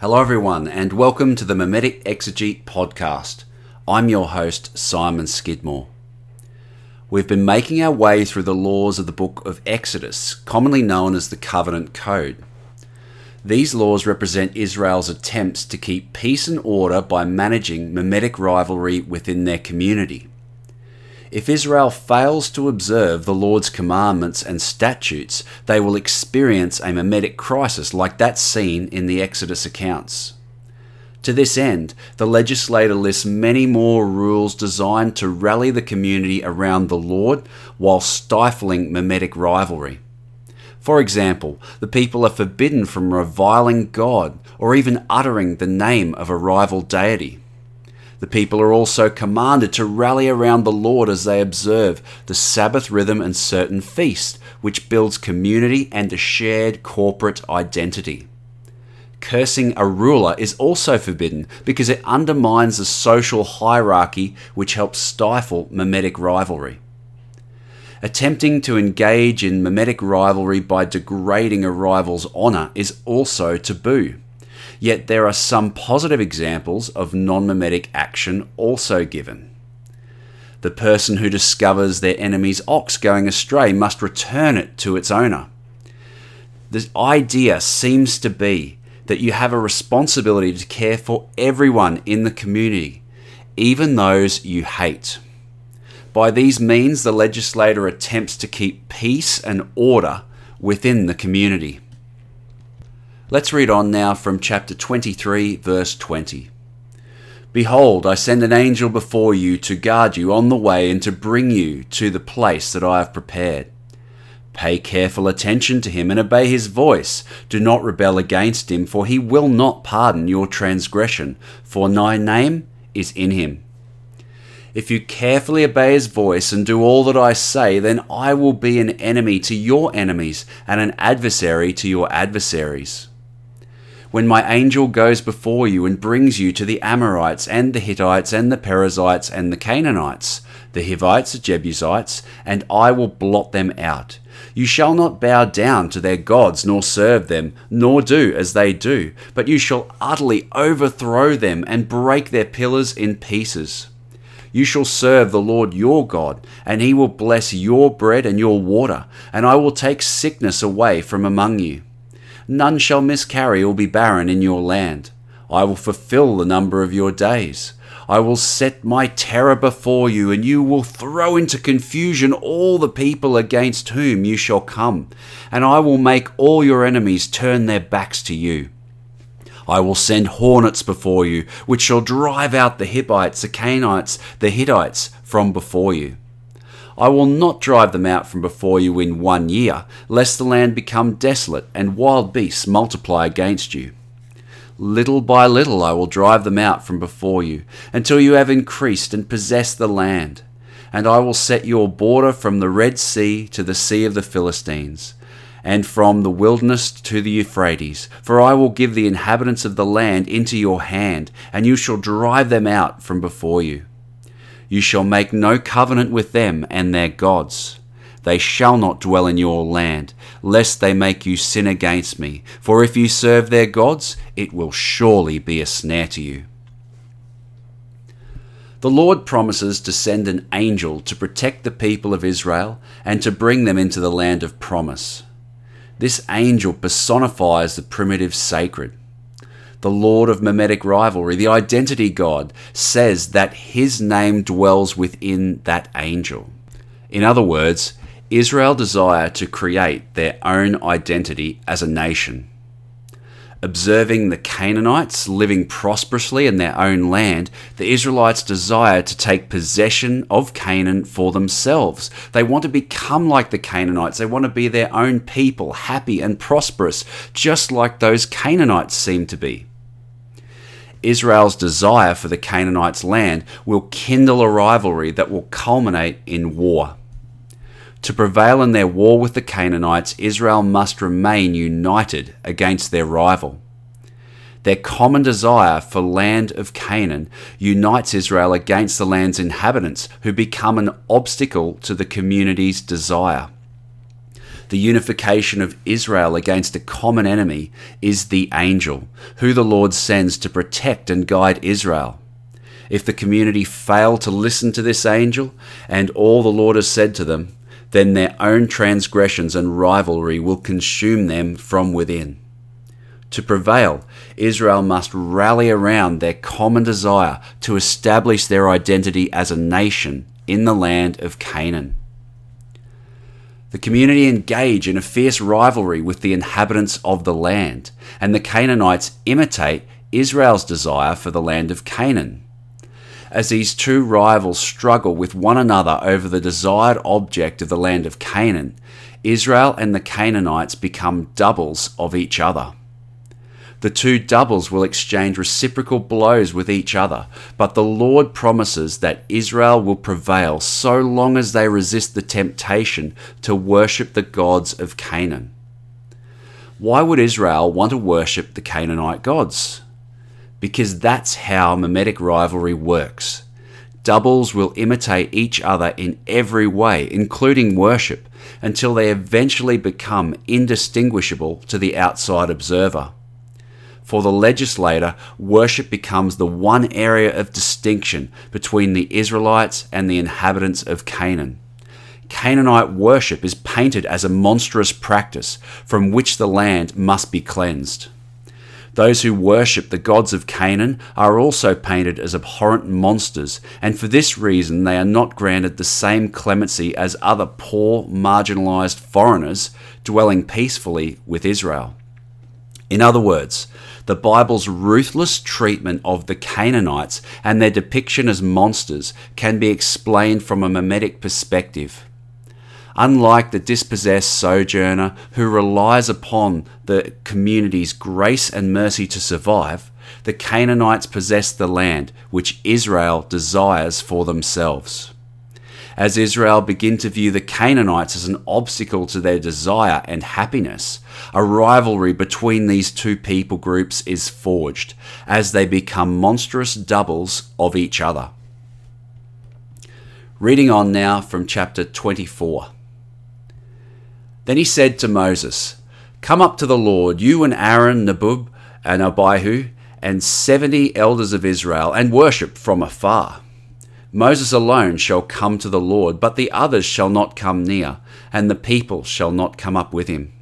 Hello, everyone, and welcome to the Mimetic Exegete podcast. I'm your host, Simon Skidmore. We've been making our way through the laws of the book of Exodus, commonly known as the Covenant Code. These laws represent Israel's attempts to keep peace and order by managing mimetic rivalry within their community. If Israel fails to observe the Lord's commandments and statutes, they will experience a mimetic crisis like that seen in the Exodus accounts. To this end, the legislator lists many more rules designed to rally the community around the Lord while stifling mimetic rivalry. For example, the people are forbidden from reviling God or even uttering the name of a rival deity. The people are also commanded to rally around the Lord as they observe the Sabbath rhythm and certain feast, which builds community and a shared corporate identity. Cursing a ruler is also forbidden because it undermines the social hierarchy which helps stifle mimetic rivalry. Attempting to engage in mimetic rivalry by degrading a rival's honour is also taboo. Yet there are some positive examples of non mimetic action also given. The person who discovers their enemy's ox going astray must return it to its owner. The idea seems to be that you have a responsibility to care for everyone in the community, even those you hate. By these means, the legislator attempts to keep peace and order within the community. Let's read on now from chapter 23, verse 20. Behold, I send an angel before you to guard you on the way and to bring you to the place that I have prepared. Pay careful attention to him and obey his voice. Do not rebel against him, for he will not pardon your transgression, for my name is in him. If you carefully obey his voice and do all that I say, then I will be an enemy to your enemies and an adversary to your adversaries when my angel goes before you and brings you to the Amorites and the Hittites and the Perizzites and the Canaanites, the Hivites, the Jebusites, and I will blot them out. You shall not bow down to their gods, nor serve them, nor do as they do, but you shall utterly overthrow them and break their pillars in pieces. You shall serve the Lord your God, and he will bless your bread and your water, and I will take sickness away from among you. None shall miscarry or be barren in your land. I will fulfill the number of your days. I will set my terror before you, and you will throw into confusion all the people against whom you shall come, and I will make all your enemies turn their backs to you. I will send hornets before you, which shall drive out the Hivites, the Canaanites, the Hittites from before you. I will not drive them out from before you in one year, lest the land become desolate and wild beasts multiply against you. Little by little I will drive them out from before you, until you have increased and possessed the land. And I will set your border from the Red Sea to the Sea of the Philistines, and from the wilderness to the Euphrates. For I will give the inhabitants of the land into your hand, and you shall drive them out from before you. You shall make no covenant with them and their gods. They shall not dwell in your land, lest they make you sin against me. For if you serve their gods, it will surely be a snare to you. The Lord promises to send an angel to protect the people of Israel and to bring them into the land of promise. This angel personifies the primitive sacred the Lord of mimetic rivalry, the identity God, says that his name dwells within that angel. In other words, Israel desire to create their own identity as a nation. Observing the Canaanites living prosperously in their own land, the Israelites desire to take possession of Canaan for themselves. They want to become like the Canaanites. They want to be their own people, happy and prosperous, just like those Canaanites seem to be. Israel's desire for the Canaanites' land will kindle a rivalry that will culminate in war. To prevail in their war with the Canaanites, Israel must remain united against their rival. Their common desire for land of Canaan unites Israel against the land's inhabitants, who become an obstacle to the community's desire. The unification of Israel against a common enemy, is the angel, who the Lord sends to protect and guide Israel. If the community fail to listen to this angel and all the Lord has said to them, then their own transgressions and rivalry will consume them from within. To prevail, Israel must rally around their common desire to establish their identity as a nation in the land of Canaan. The community engage in a fierce rivalry with the inhabitants of the land, and the Canaanites imitate Israel's desire for the land of Canaan. As these two rivals struggle with one another over the desired object of the land of Canaan, Israel and the Canaanites become doubles of each other. The two doubles will exchange reciprocal blows with each other, but the Lord promises that Israel will prevail so long as they resist the temptation to worship the gods of Canaan. Why would Israel want to worship the Canaanite gods? Because that's how mimetic rivalry works. Doubles will imitate each other in every way, including worship, until they eventually become indistinguishable to the outside observer. For the legislator, worship becomes the one area of distinction between the Israelites and the inhabitants of Canaan. Canaanite worship is painted as a monstrous practice from which the land must be cleansed. Those who worship the gods of Canaan are also painted as abhorrent monsters, and for this reason they are not granted the same clemency as other poor, marginalized foreigners dwelling peacefully with Israel. In other words, the Bible's ruthless treatment of the Canaanites and their depiction as monsters can be explained from a mimetic perspective. Unlike the dispossessed sojourner who relies upon the community's grace and mercy to survive, the Canaanites possess the land which Israel desires for themselves as Israel begin to view the Canaanites as an obstacle to their desire and happiness. A rivalry between these two people groups is forged as they become monstrous doubles of each other. Reading on now from chapter 24. Then he said to Moses, Come up to the Lord, you and Aaron, Nadab, and Abihu, and seventy elders of Israel, and worship from afar. Moses alone shall come to the Lord, but the others shall not come near, and the people shall not come up with him.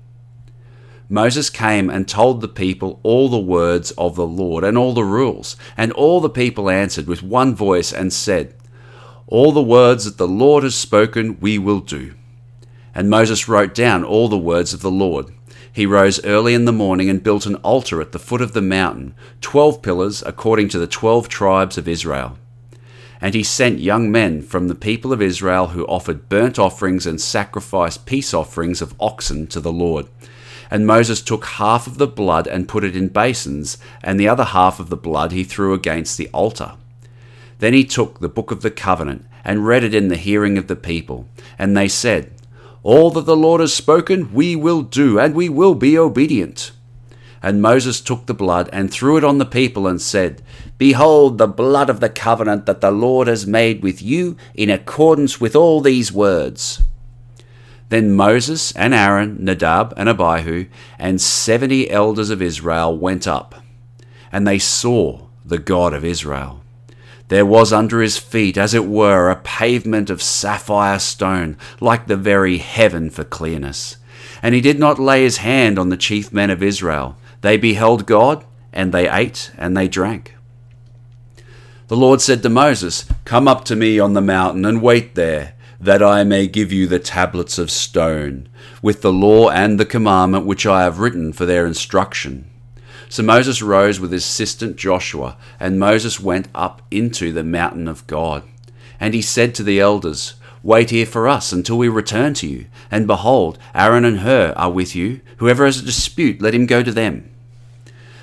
Moses came and told the people all the words of the Lord and all the rules, and all the people answered with one voice and said, All the words that the Lord has spoken we will do. And Moses wrote down all the words of the Lord. He rose early in the morning and built an altar at the foot of the mountain, twelve pillars according to the twelve tribes of Israel. And he sent young men from the people of Israel who offered burnt offerings and sacrificed peace offerings of oxen to the Lord. And Moses took half of the blood and put it in basins, and the other half of the blood he threw against the altar. Then he took the book of the covenant and read it in the hearing of the people. And they said, All that the Lord has spoken, we will do, and we will be obedient. And Moses took the blood and threw it on the people and said, Behold the blood of the covenant that the Lord has made with you in accordance with all these words. Then Moses and Aaron, Nadab and Abihu, and seventy elders of Israel went up, and they saw the God of Israel. There was under his feet, as it were, a pavement of sapphire stone, like the very heaven for clearness. And he did not lay his hand on the chief men of Israel they beheld God, and they ate and they drank. The Lord said to Moses, Come up to me on the mountain and wait there, that I may give you the tablets of stone, with the law and the commandment which I have written for their instruction. So Moses rose with his assistant Joshua, and Moses went up into the mountain of God. And he said to the elders, Wait here for us until we return to you. And behold, Aaron and Hur are with you. Whoever has a dispute, let him go to them.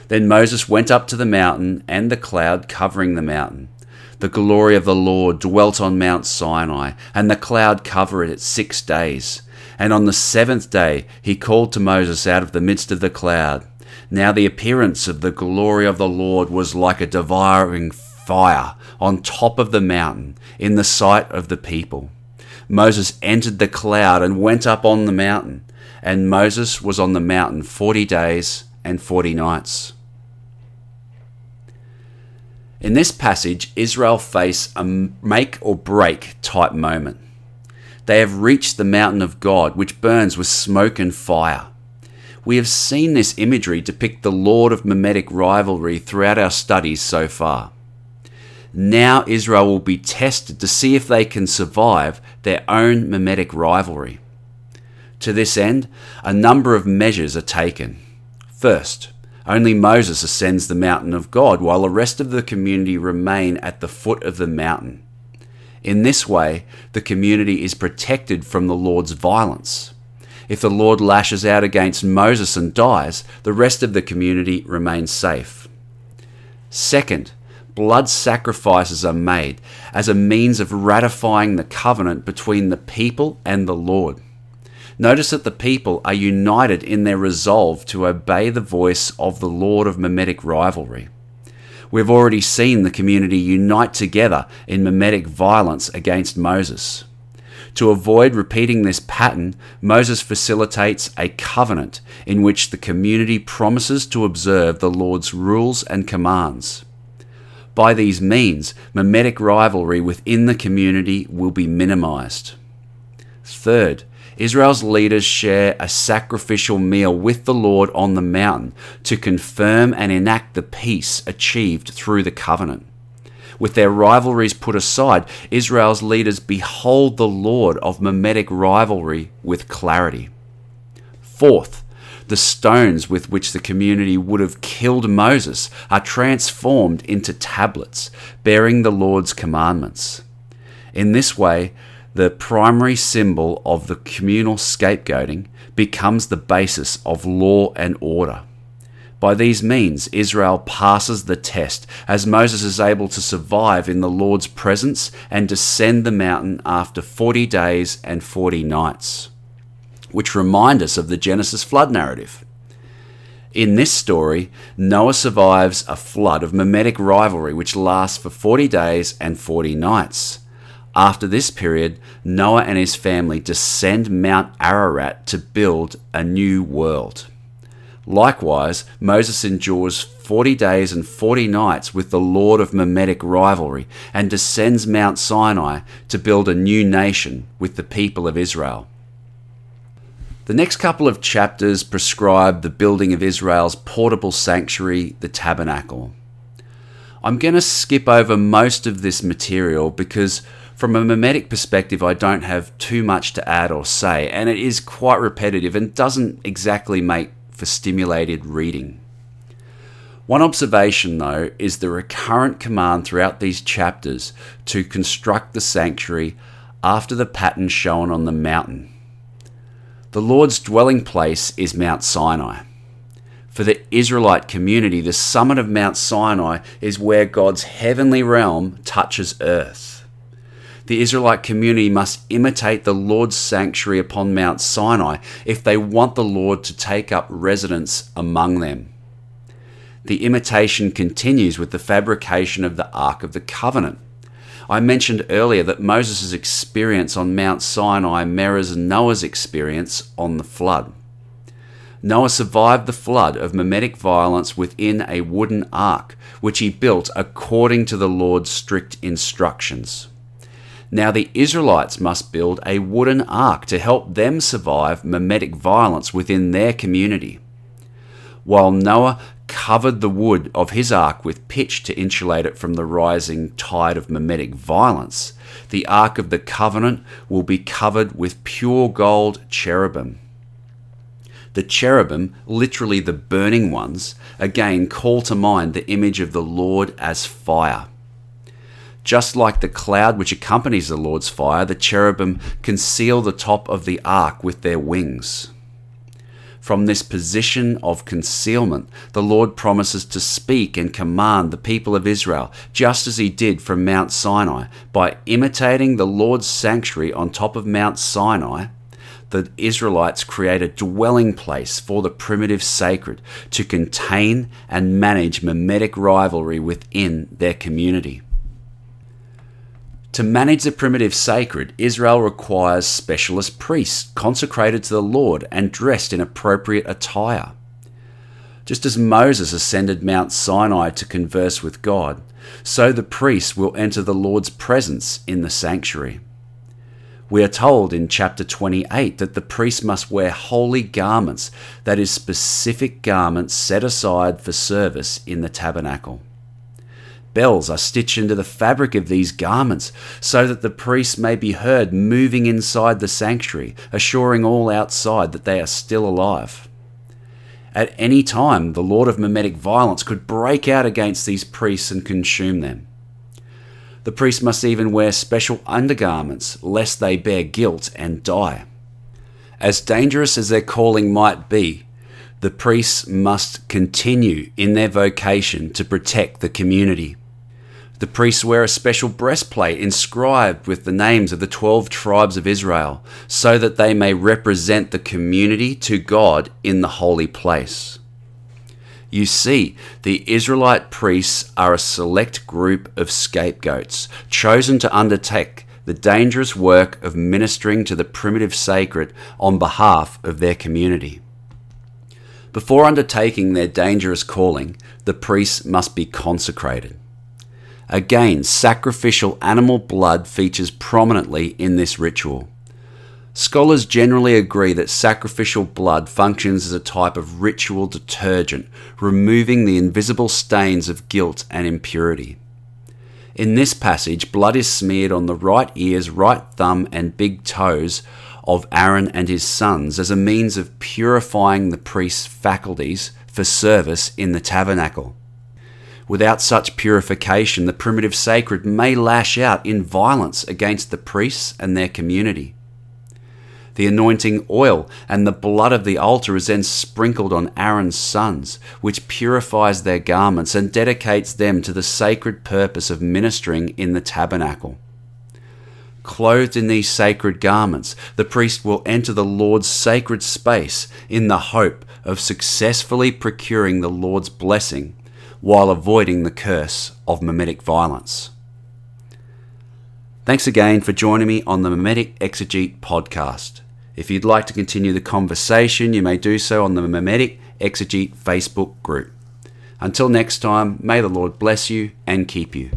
Then Moses went up to the mountain, and the cloud covering the mountain. The glory of the Lord dwelt on Mount Sinai, and the cloud covered it six days. And on the seventh day he called to Moses out of the midst of the cloud. Now the appearance of the glory of the Lord was like a devouring fire on top of the mountain in the sight of the people. Moses entered the cloud and went up on the mountain. and Moses was on the mountain forty days and forty nights. In this passage, Israel face a make or break type moment. They have reached the mountain of God, which burns with smoke and fire. We have seen this imagery depict the Lord of mimetic rivalry throughout our studies so far. Now Israel will be tested to see if they can survive their own mimetic rivalry. To this end, a number of measures are taken. First, only Moses ascends the mountain of God, while the rest of the community remain at the foot of the mountain. In this way, the community is protected from the Lord's violence. If the Lord lashes out against Moses and dies, the rest of the community remains safe. Second, blood sacrifices are made as a means of ratifying the covenant between the people and the Lord. Notice that the people are united in their resolve to obey the voice of the Lord of mimetic rivalry. We've already seen the community unite together in mimetic violence against Moses. To avoid repeating this pattern, Moses facilitates a covenant in which the community promises to observe the Lord's rules and commands. By these means, mimetic rivalry within the community will be minimized. Third, Israel's leaders share a sacrificial meal with the Lord on the mountain to confirm and enact the peace achieved through the covenant. With their rivalries put aside, Israel's leaders behold the Lord of mimetic rivalry with clarity. Fourth, the stones with which the community would have killed Moses are transformed into tablets bearing the Lord's commandments. In this way, the primary symbol of the communal scapegoating becomes the basis of law and order. By these means, Israel passes the test as Moses is able to survive in the Lord's presence and descend the mountain after 40 days and 40 nights, which remind us of the Genesis flood narrative. In this story, Noah survives a flood of mimetic rivalry which lasts for 40 days and 40 nights. After this period, Noah and his family descend Mount Ararat to build a new world. Likewise, Moses endures 40 days and 40 nights with the Lord of mimetic rivalry and descends Mount Sinai to build a new nation with the people of Israel. The next couple of chapters prescribe the building of Israel's portable sanctuary, the tabernacle. I'm going to skip over most of this material because, from a mimetic perspective, I don't have too much to add or say, and it is quite repetitive and doesn't exactly make for stimulated reading. One observation, though, is the recurrent command throughout these chapters to construct the sanctuary after the pattern shown on the mountain. The Lord's dwelling place is Mount Sinai. For the Israelite community, the summit of Mount Sinai is where God's heavenly realm touches earth the Israelite community must imitate the Lord's sanctuary upon Mount Sinai if they want the Lord to take up residence among them. The imitation continues with the fabrication of the Ark of the Covenant. I mentioned earlier that Moses' experience on Mount Sinai mirrors Noah's experience on the flood. Noah survived the flood of mimetic violence within a wooden ark, which he built according to the Lord's strict instructions. Now the Israelites must build a wooden ark to help them survive mimetic violence within their community. While Noah covered the wood of his ark with pitch to insulate it from the rising tide of mimetic violence, the Ark of the Covenant will be covered with pure gold cherubim. The cherubim, literally the burning ones, again call to mind the image of the Lord as fire. Just like the cloud which accompanies the Lord's fire, the cherubim conceal the top of the ark with their wings. From this position of concealment, the Lord promises to speak and command the people of Israel, just as he did from Mount Sinai. By imitating the Lord's sanctuary on top of Mount Sinai, the Israelites create a dwelling place for the primitive sacred to contain and manage mimetic rivalry within their community. To manage the primitive sacred, Israel requires specialist priests consecrated to the Lord and dressed in appropriate attire. Just as Moses ascended Mount Sinai to converse with God, so the priests will enter the Lord's presence in the sanctuary. We are told in chapter 28 that the priest must wear holy garments, that is, specific garments set aside for service in the tabernacle. Bells are stitched into the fabric of these garments so that the priests may be heard moving inside the sanctuary, assuring all outside that they are still alive. At any time, the Lord of mimetic violence could break out against these priests and consume them. The priests must even wear special undergarments lest they bear guilt and die. As dangerous as their calling might be, the priests must continue in their vocation to protect the community. The priests wear a special breastplate inscribed with the names of the 12 tribes of Israel so that they may represent the community to God in the holy place. You see, the Israelite priests are a select group of scapegoats chosen to undertake the dangerous work of ministering to the primitive sacred on behalf of their community. Before undertaking their dangerous calling, the priests must be consecrated. Again, sacrificial animal blood features prominently in this ritual. Scholars generally agree that sacrificial blood functions as a type of ritual detergent, removing the invisible stains of guilt and impurity. In this passage, blood is smeared on the right ears, right thumb, and big toes of Aaron and his sons as a means of purifying the priest's faculties for service in the tabernacle. Without such purification, the primitive sacred may lash out in violence against the priests and their community. The anointing oil and the blood of the altar is then sprinkled on Aaron's sons, which purifies their garments and dedicates them to the sacred purpose of ministering in the tabernacle. Clothed in these sacred garments, the priest will enter the Lord's sacred space in the hope of successfully procuring the Lord's blessing while avoiding the curse of mimetic violence. Thanks again for joining me on the Mimetic Exegete podcast. If you'd like to continue the conversation, you may do so on the Mimetic Exegete Facebook group. Until next time, may the Lord bless you and keep you.